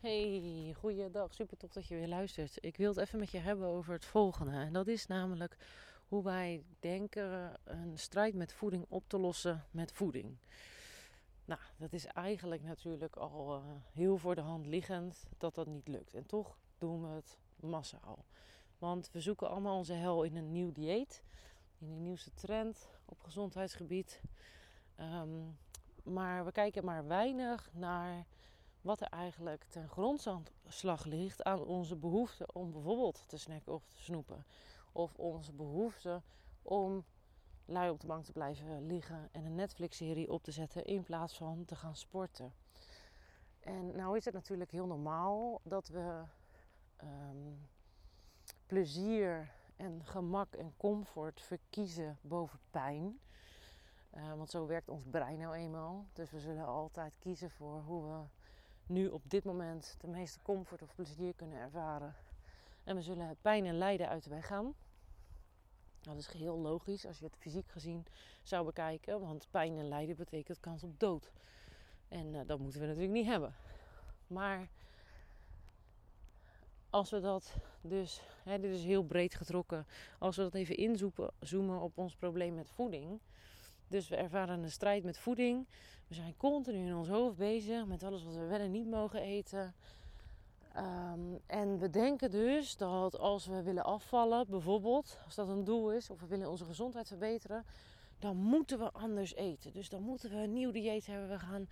Hey, goeiedag. Super tof dat je weer luistert. Ik wil het even met je hebben over het volgende. En dat is namelijk hoe wij denken een strijd met voeding op te lossen met voeding. Nou, dat is eigenlijk natuurlijk al uh, heel voor de hand liggend dat dat niet lukt. En toch doen we het massaal. Want we zoeken allemaal onze hel in een nieuw dieet. In de nieuwste trend op gezondheidsgebied. Um, maar we kijken maar weinig naar wat er eigenlijk ten grondslag ligt aan onze behoefte om bijvoorbeeld te snacken of te snoepen. Of onze behoefte om lui op de bank te blijven liggen en een Netflix-serie op te zetten in plaats van te gaan sporten. En nou is het natuurlijk heel normaal dat we um, plezier en gemak en comfort verkiezen boven pijn. Uh, want zo werkt ons brein nou eenmaal. Dus we zullen altijd kiezen voor hoe we nu op dit moment de meeste comfort of plezier kunnen ervaren. En we zullen pijn en lijden uit de weg gaan. Dat is geheel logisch als je het fysiek gezien zou bekijken. Want pijn en lijden betekent kans op dood. En uh, dat moeten we natuurlijk niet hebben. Maar als we dat dus, hè, dit is heel breed getrokken, als we dat even inzoomen op ons probleem met voeding, dus we ervaren een strijd met voeding. We zijn continu in ons hoofd bezig met alles wat we wel en niet mogen eten. Ehm, en we denken dus dat als we willen afvallen, bijvoorbeeld, als dat een doel is, of we willen onze gezondheid verbeteren, dan moeten we anders eten. Dus dan moeten we een nieuw dieet hebben. We gaan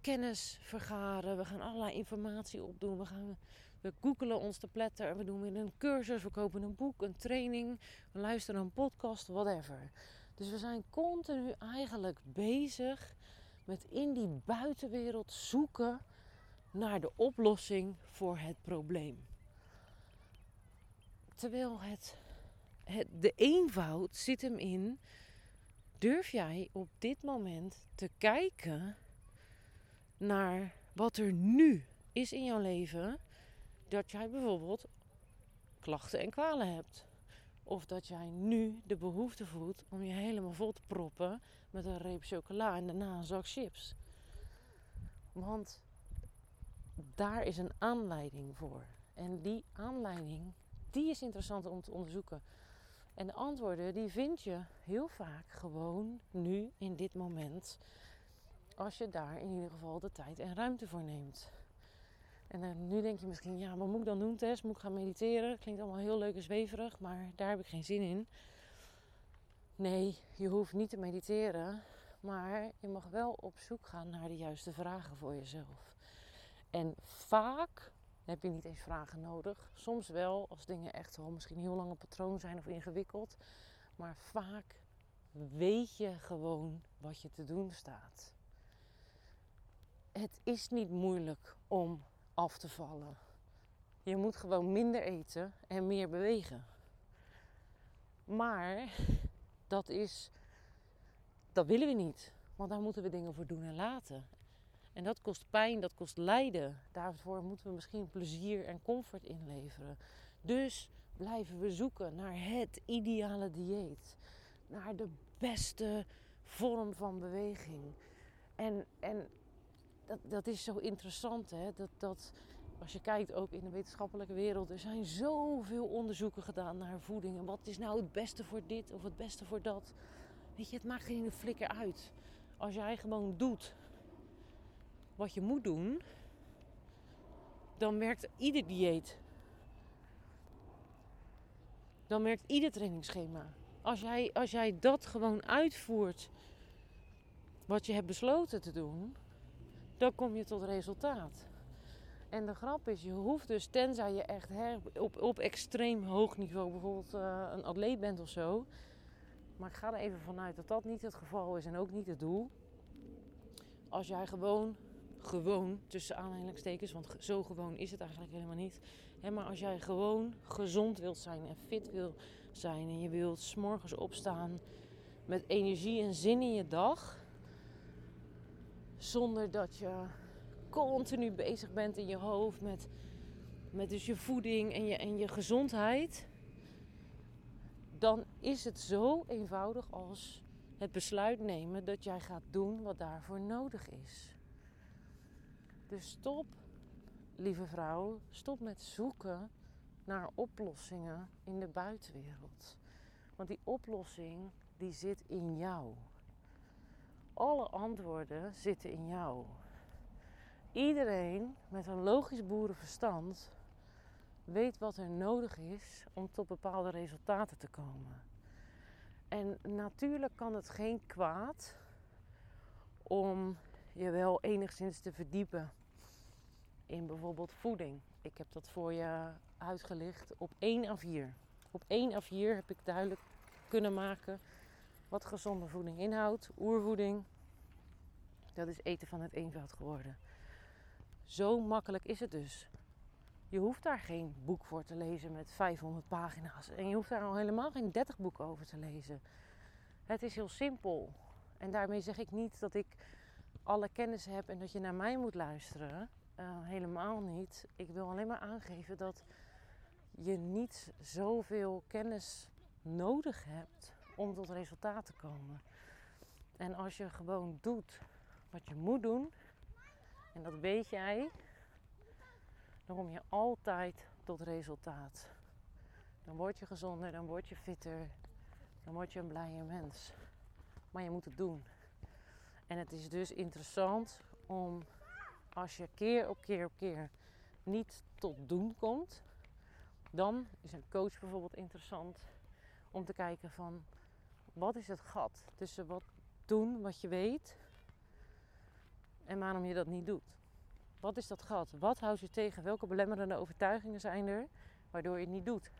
kennis vergaren, we gaan allerlei informatie opdoen. We, gaan, we googelen ons te pletter, we doen weer een cursus, we kopen een boek, een training, we luisteren een podcast, whatever. Dus we zijn continu eigenlijk bezig met in die buitenwereld zoeken naar de oplossing voor het probleem. Terwijl het, het, de eenvoud zit hem in: durf jij op dit moment te kijken naar wat er nu is in jouw leven, dat jij bijvoorbeeld klachten en kwalen hebt? Of dat jij nu de behoefte voelt om je helemaal vol te proppen met een reep chocola en daarna een zak chips. Want daar is een aanleiding voor. En die aanleiding, die is interessant om te onderzoeken. En de antwoorden, die vind je heel vaak gewoon nu, in dit moment. Als je daar in ieder geval de tijd en ruimte voor neemt. En uh, nu denk je misschien, ja, wat moet ik dan doen, Tess? Moet ik gaan mediteren? Klinkt allemaal heel leuk en zweverig, maar daar heb ik geen zin in. Nee, je hoeft niet te mediteren, maar je mag wel op zoek gaan naar de juiste vragen voor jezelf. En vaak heb je niet eens vragen nodig. Soms wel, als dingen echt wel misschien heel lang een patroon zijn of ingewikkeld. Maar vaak weet je gewoon wat je te doen staat. Het is niet moeilijk om af te vallen. Je moet gewoon minder eten en meer bewegen. Maar dat is. Dat willen we niet. Want daar moeten we dingen voor doen en laten. En dat kost pijn, dat kost lijden. Daarvoor moeten we misschien plezier en comfort inleveren. Dus blijven we zoeken naar het ideale dieet. Naar de beste vorm van beweging. En, en dat, dat is zo interessant. Hè? Dat, dat, als je kijkt ook in de wetenschappelijke wereld, er zijn zoveel onderzoeken gedaan naar voeding. En wat is nou het beste voor dit of het beste voor dat? Weet je, het maakt geen flikker uit. Als jij gewoon doet wat je moet doen, dan werkt ieder dieet. Dan werkt ieder trainingsschema. Als jij, als jij dat gewoon uitvoert, wat je hebt besloten te doen, dan kom je tot resultaat. En de grap is, je hoeft dus, tenzij je echt op, op extreem hoog niveau bijvoorbeeld uh, een atleet bent of zo. Maar ik ga er even vanuit dat dat niet het geval is en ook niet het doel. Als jij gewoon, gewoon tussen aanhalingstekens, want zo gewoon is het eigenlijk helemaal niet. Hè, maar als jij gewoon gezond wilt zijn en fit wil zijn en je wilt s'morgens opstaan met energie en zin in je dag zonder dat je continu bezig bent in je hoofd met, met dus je voeding en je, en je gezondheid. Dan is het zo eenvoudig als het besluit nemen dat jij gaat doen wat daarvoor nodig is. Dus stop lieve vrouw, stop met zoeken naar oplossingen in de buitenwereld. Want die oplossing die zit in jou. Alle antwoorden zitten in jou. Iedereen met een logisch boerenverstand weet wat er nodig is om tot bepaalde resultaten te komen. En natuurlijk kan het geen kwaad om je wel enigszins te verdiepen in bijvoorbeeld voeding. Ik heb dat voor je uitgelicht op 1 A4. Op 1 A4 heb ik duidelijk kunnen maken wat gezonde voeding inhoudt. Oervoeding, dat is eten van het eenvoud geworden. Zo makkelijk is het dus. Je hoeft daar geen boek voor te lezen met 500 pagina's. En je hoeft daar al helemaal geen 30 boeken over te lezen. Het is heel simpel. En daarmee zeg ik niet dat ik alle kennis heb en dat je naar mij moet luisteren. Uh, helemaal niet. Ik wil alleen maar aangeven dat je niet zoveel kennis nodig hebt om tot resultaat te komen. En als je gewoon doet wat je moet doen, en dat weet jij, dan kom je altijd tot resultaat. Dan word je gezonder, dan word je fitter, dan word je een blijer mens. Maar je moet het doen. En het is dus interessant om als je keer op keer op keer niet tot doen komt, dan is een coach bijvoorbeeld interessant om te kijken van wat is het gat tussen wat doen wat je weet en waarom je dat niet doet. Wat is dat gat? Wat houdt je tegen? Welke belemmerende overtuigingen zijn er waardoor je het niet doet?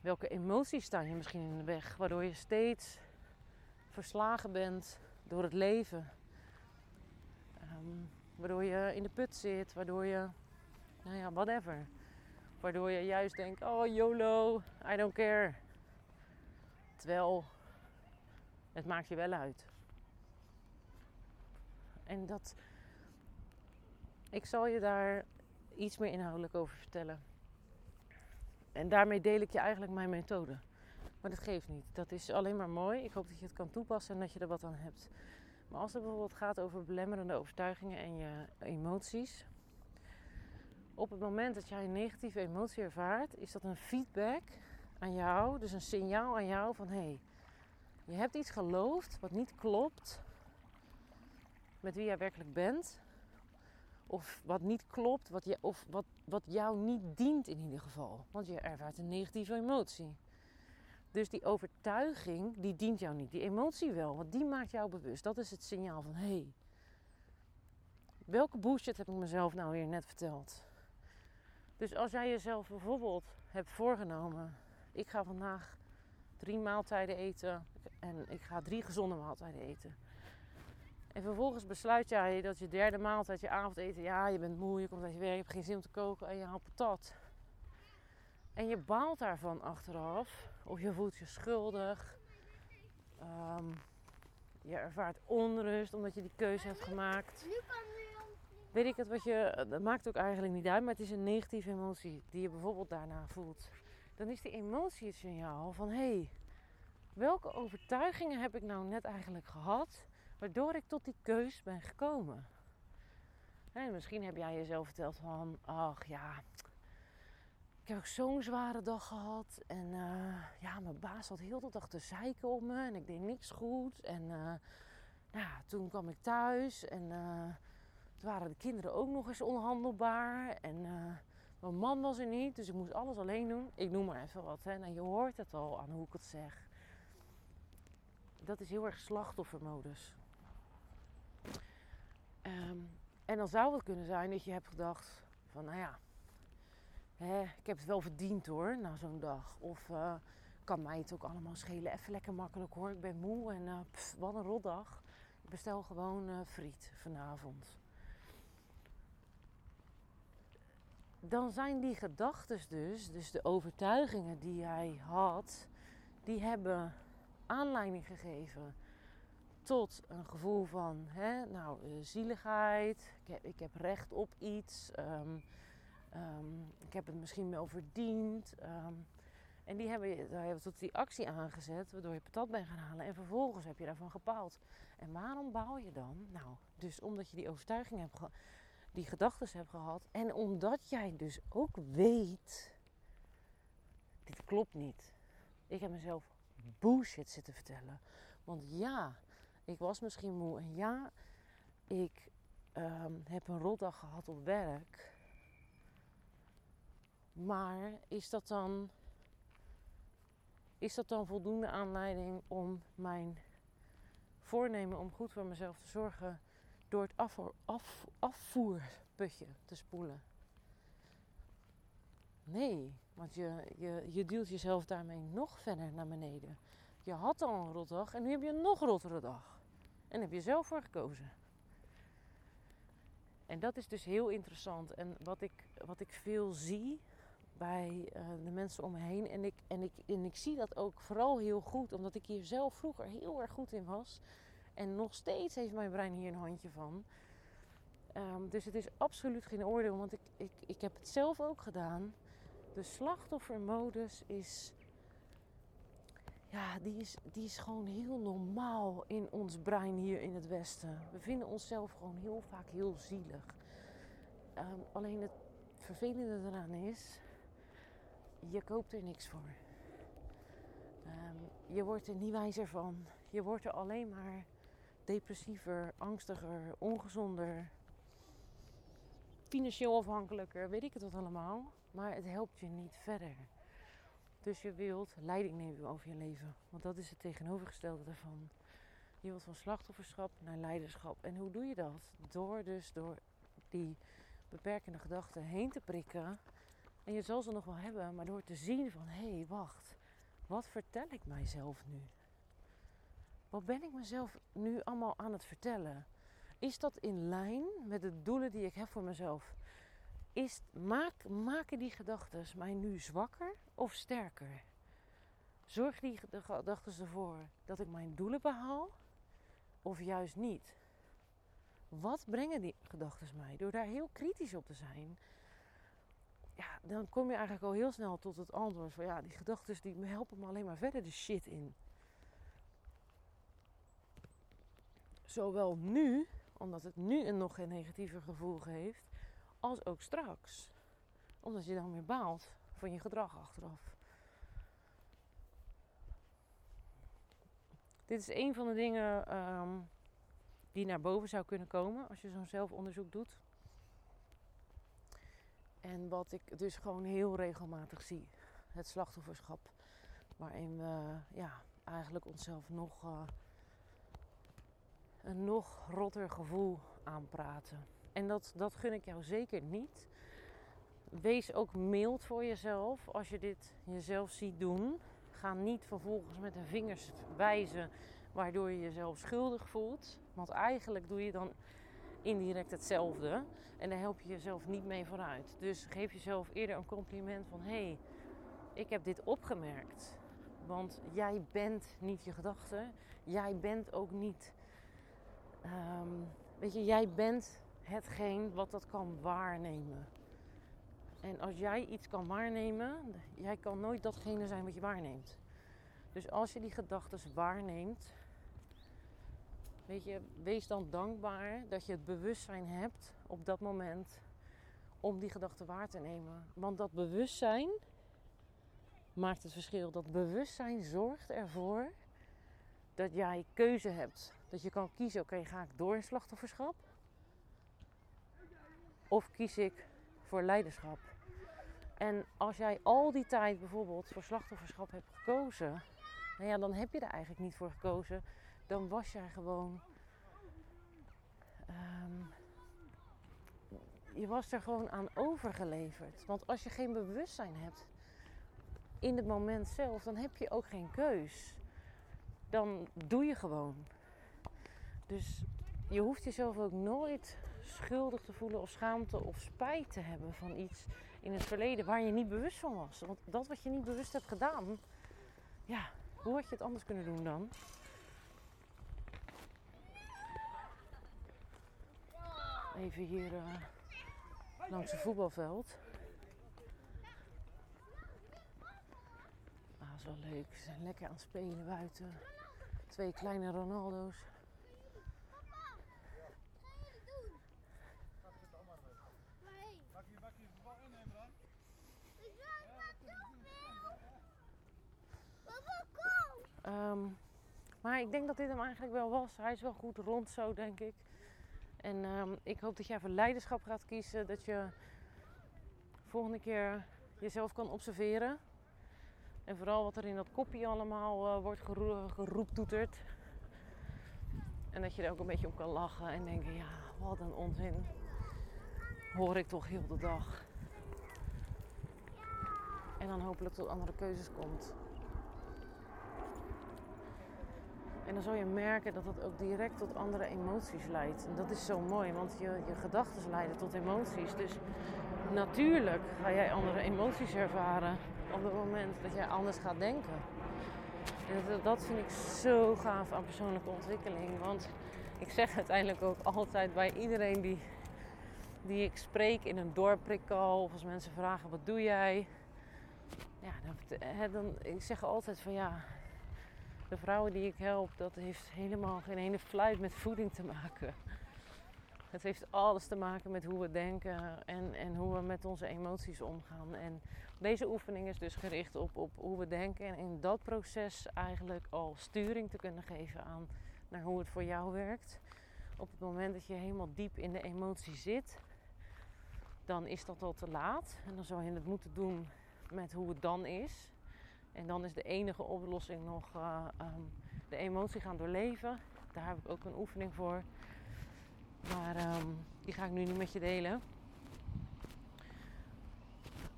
Welke emoties staan je misschien in de weg waardoor je steeds verslagen bent door het leven? Ehm, waardoor je in de put zit, waardoor je, nou ja, whatever. Waardoor je juist denkt, oh YOLO, I don't care. Terwijl het maakt je wel uit. En dat, ik zal je daar iets meer inhoudelijk over vertellen. En daarmee deel ik je eigenlijk mijn methode. Maar dat geeft niet. Dat is alleen maar mooi. Ik hoop dat je het kan toepassen en dat je er wat aan hebt. Maar als het bijvoorbeeld gaat over belemmerende overtuigingen en je emoties. Op het moment dat jij een negatieve emotie ervaart, is dat een feedback aan jou. Dus een signaal aan jou van hé, hey, je hebt iets geloofd wat niet klopt met wie jij werkelijk bent. Of wat niet klopt, wat je, of wat, wat jou niet dient in ieder geval. Want je ervaart een negatieve emotie. Dus die overtuiging, die dient jou niet. Die emotie wel, want die maakt jou bewust. Dat is het signaal van, hé, hey, welke bullshit heb ik mezelf nou weer net verteld? Dus als jij jezelf bijvoorbeeld hebt voorgenomen, ik ga vandaag drie maaltijden eten en ik ga drie gezonde maaltijden eten. En vervolgens besluit jij dat je derde maaltijd, je avondeten, ja, je bent moe, je komt uit je werk, je hebt geen zin om te koken en je haalt patat. En je baalt daarvan achteraf, of je voelt je schuldig. Um, je ervaart onrust omdat je die keuze hebt gemaakt. Weet ik het wat je. Dat maakt ook eigenlijk niet uit, maar het is een negatieve emotie die je bijvoorbeeld daarna voelt. Dan is die emotie het signaal van hé, hey, welke overtuigingen heb ik nou net eigenlijk gehad waardoor ik tot die keus ben gekomen? En misschien heb jij jezelf verteld van, ach ja, ik heb ook zo'n zware dag gehad. En uh, ja, mijn baas zat heel de dag te zeiken op me. En ik deed niks goed. En uh, nou, toen kwam ik thuis. En uh, toen waren de kinderen ook nog eens onhandelbaar. En mijn man was er niet. Dus ik moest alles alleen doen. Ik noem maar even wat. Hè. Nou, je hoort het al aan hoe ik het zeg. Dat is heel erg slachtoffermodus. Um, en dan zou het kunnen zijn dat je hebt gedacht van, nou ja, hè, ik heb het wel verdiend hoor, na zo'n dag. Of uh, kan mij het ook allemaal schelen. Even lekker makkelijk hoor, ik ben moe en uh, pff, wat een rotdag. Ik bestel gewoon uh, friet vanavond. Dan zijn die gedachten dus, dus de overtuigingen die jij had, die hebben aanleiding gegeven tot een gevoel van hè, nou, zieligheid. Ik heb, ik heb recht op iets. Um, Um, ik heb het misschien wel verdiend. Um, en die hebben, daar hebben tot die actie aangezet, waardoor je patat bent gaan halen. En vervolgens heb je daarvan gepaald. En waarom bouw je dan? Nou, dus omdat je die overtuiging hebt die gedachten heb gehad. En omdat jij dus ook weet, dit klopt niet. Ik heb mezelf bullshit zitten vertellen. Want ja, ik was misschien moe. En ja, ik ehm, heb een rotdag gehad op werk. Maar is dat dan. Is dat dan voldoende aanleiding om mijn voornemen om goed voor mezelf te zorgen door het af, afvoerputje te spoelen? Nee, want je, je, je duwt jezelf daarmee nog verder naar beneden. Je had al een rotdag en nu heb je een nog rottere dag. En heb je zelf voor gekozen. En dat is dus heel interessant. En wat ik, wat ik veel zie bij uh, de mensen om me heen. En ik, en, ik, en ik zie dat ook vooral heel goed, omdat ik hier zelf vroeger heel erg goed in was. En nog steeds heeft mijn brein hier een handje van. Um, dus het is absoluut geen oordeel, want ik, ik, ik heb het zelf ook gedaan. De slachtoffermodus is ja, die is, die is gewoon heel normaal in ons brein hier in het Westen. We vinden onszelf gewoon heel vaak heel zielig. Um, alleen het vervelende eraan is, je koopt er niks voor. Um, je wordt er niet wijzer van. Je wordt er alleen maar depressiever, angstiger, ongezonder, financieel afhankelijker, weet ik het wat allemaal. Maar het helpt je niet verder. Dus je wilt leiding nemen over je leven. Want dat is het tegenovergestelde daarvan. Je wilt van slachtofferschap naar leiderschap. En hoe doe je dat? Door dus door die beperkende gedachten heen te prikken. En je zal ze nog wel hebben, maar door te zien van hé, hey, wacht, wat vertel ik mijzelf nu? Wat ben ik mezelf nu allemaal aan het vertellen? Is dat in lijn met de doelen die ik heb voor mezelf? is, maak, maken die gedachten mij nu zwakker of sterker? Zorg die gedachten ervoor dat ik mijn doelen behaal of juist niet? Wat brengen die gedachten mij? Door daar heel kritisch op te zijn, ja, dan kom je eigenlijk al heel snel tot het antwoord van ja, die gedachten die helpen me alleen maar verder de shit in. Zowel nu, omdat het nu een nog geen negatiever gevoel geeft, als ook straks. Omdat je dan weer baalt van je gedrag achteraf. Dit is een van de dingen um, die naar boven zou kunnen komen als je zo'n zelfonderzoek doet. En wat ik dus gewoon heel regelmatig zie. Het slachtofferschap. Waarin we ja, eigenlijk onszelf nog uh, een nog rotter gevoel aanpraten. En dat, dat gun ik jou zeker niet. Wees ook mild voor jezelf als je dit jezelf ziet doen. Ga niet vervolgens met de vingers wijzen waardoor je jezelf schuldig voelt. Want eigenlijk doe je dan indirect hetzelfde. En daar help je jezelf niet mee vooruit. Dus geef jezelf eerder een compliment van hé, hey, ik heb dit opgemerkt. Want jij bent niet je gedachten. Jij bent ook niet. Um, weet je, jij bent hetgeen wat dat kan waarnemen. En als jij iets kan waarnemen, jij kan nooit datgene zijn wat je waarneemt. Dus als je die gedachten waarneemt, weet je, wees dan dankbaar dat je het bewustzijn hebt op dat moment om die gedachten waar te nemen. Want dat bewustzijn maakt het verschil. Dat bewustzijn zorgt ervoor dat jij keuze hebt. Dat je kan kiezen, oké, ga ik door in slachtofferschap? Of kies ik voor leiderschap? En als jij al die tijd bijvoorbeeld voor slachtofferschap hebt gekozen, nou ja, dan heb je er eigenlijk niet voor gekozen. Dan was jij gewoon. Um, je was er gewoon aan overgeleverd. Want als je geen bewustzijn hebt in het moment zelf, dan heb je ook geen keus. Dan doe je gewoon. Dus je hoeft jezelf ook nooit schuldig te voelen of schaamte of spijt te hebben van iets in het verleden waar je niet bewust van was. Want dat wat je niet bewust hebt gedaan, ja, hoe had je het anders kunnen doen dan? Even hier uh, langs het voetbalveld. Ah, wel leuk. Ze zijn lekker aan het spelen buiten. Twee kleine Ronaldo's. Um, maar ik denk dat dit hem eigenlijk wel was. Hij is wel goed rond zo, denk ik. En um, ik hoop dat je even leiderschap gaat kiezen. Dat je volgende keer jezelf kan observeren. En vooral wat er in dat kopje allemaal uh, wordt gero geroeptoeterd. En dat je er ook een beetje op kan lachen en denken, ja, wat een onzin. Hoor ik toch heel de dag. En dan hopelijk tot andere keuzes komt. En dan zul je merken dat dat ook direct tot andere emoties leidt. En dat is zo mooi, want je, je gedachten leiden tot emoties. Dus natuurlijk ga jij andere emoties ervaren op het moment dat jij anders gaat denken. En dat, vind ik zo gaaf aan persoonlijke ontwikkeling. Want ik zeg uiteindelijk ook altijd bij iedereen die, die ik spreek in een doorprikkel of als mensen vragen wat doe jij. Ja, dan, dan, ik zeg altijd van ja, de vrouwen die ik help, dat heeft helemaal geen ene fluit met voeding te maken. Het heeft alles te maken met hoe we denken en, en hoe we met onze emoties omgaan. En deze oefening is dus gericht op, op hoe we denken en in dat proces eigenlijk al sturing te kunnen geven aan naar hoe het voor jou werkt. Op het moment dat je helemaal diep in de emotie zit, dan is dat al te laat. En dan zou je het moeten doen met hoe het dan is. En dan is de enige oplossing nog uh, um, de emotie gaan doorleven. Daar heb ik ook een oefening voor. Maar um, die ga ik nu niet met je delen.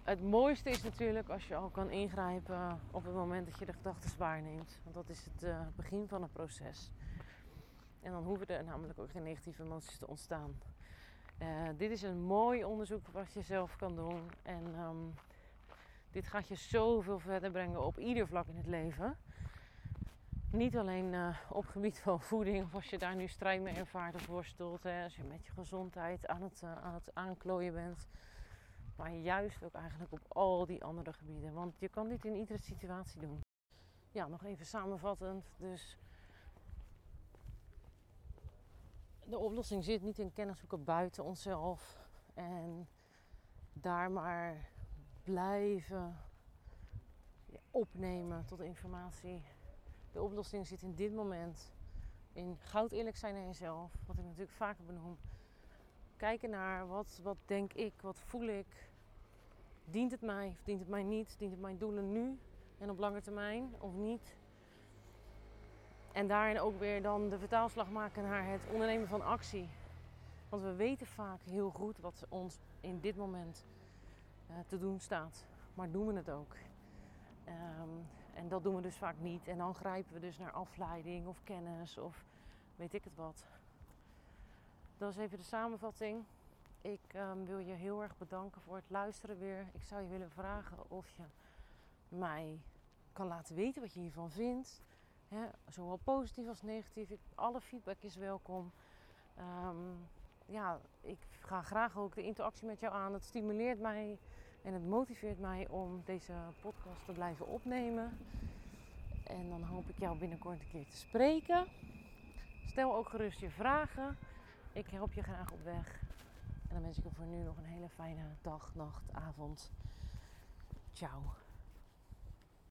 Het mooiste is natuurlijk als je al kan ingrijpen op het moment dat je de gedachten waarneemt. Want dat is het uh, begin van het proces. En dan hoeven er namelijk ook geen negatieve emoties te ontstaan. Uh, dit is een mooi onderzoek wat je zelf kan doen. En um, dit gaat je zoveel verder brengen op ieder vlak in het leven. Niet alleen uh, op gebied van voeding, of als je daar nu strijd mee ervaart of worstelt, hè, als je met je gezondheid aan het, uh, aan het aanklooien bent. Maar juist ook eigenlijk op al die andere gebieden. Want je kan dit in iedere situatie doen. Ja, nog even samenvattend. Dus de oplossing zit niet in kennis zoeken buiten onszelf. En daar maar blijven opnemen tot informatie. De oplossing zit in dit moment in goud eerlijk zijn naar jezelf, wat ik natuurlijk vaker benoem. Kijken naar wat, wat denk ik, wat voel ik. Dient het mij of dient het mij niet? Dient het mijn doelen nu en op lange termijn of niet? En daarin ook weer dan de vertaalslag maken naar het ondernemen van actie. Want we weten vaak heel goed wat ons in dit moment te doen staat. Maar doen we het ook? Um, en dat doen we dus vaak niet. En dan grijpen we dus naar afleiding of kennis of weet ik het wat. Dat is even de samenvatting. Ik um, wil je heel erg bedanken voor het luisteren weer. Ik zou je willen vragen of je mij kan laten weten wat je hiervan vindt. Zowel positief als negatief. alle feedback is welkom. Um, ja, ik ga graag ook de interactie met jou aan. Het stimuleert mij en het motiveert mij om deze podcast te blijven opnemen. En dan hoop ik jou binnenkort een keer te spreken. Stel ook gerust je vragen. Ik help je graag op weg. En dan wens ik je voor nu nog een hele fijne dag, nacht, avond. Ciao.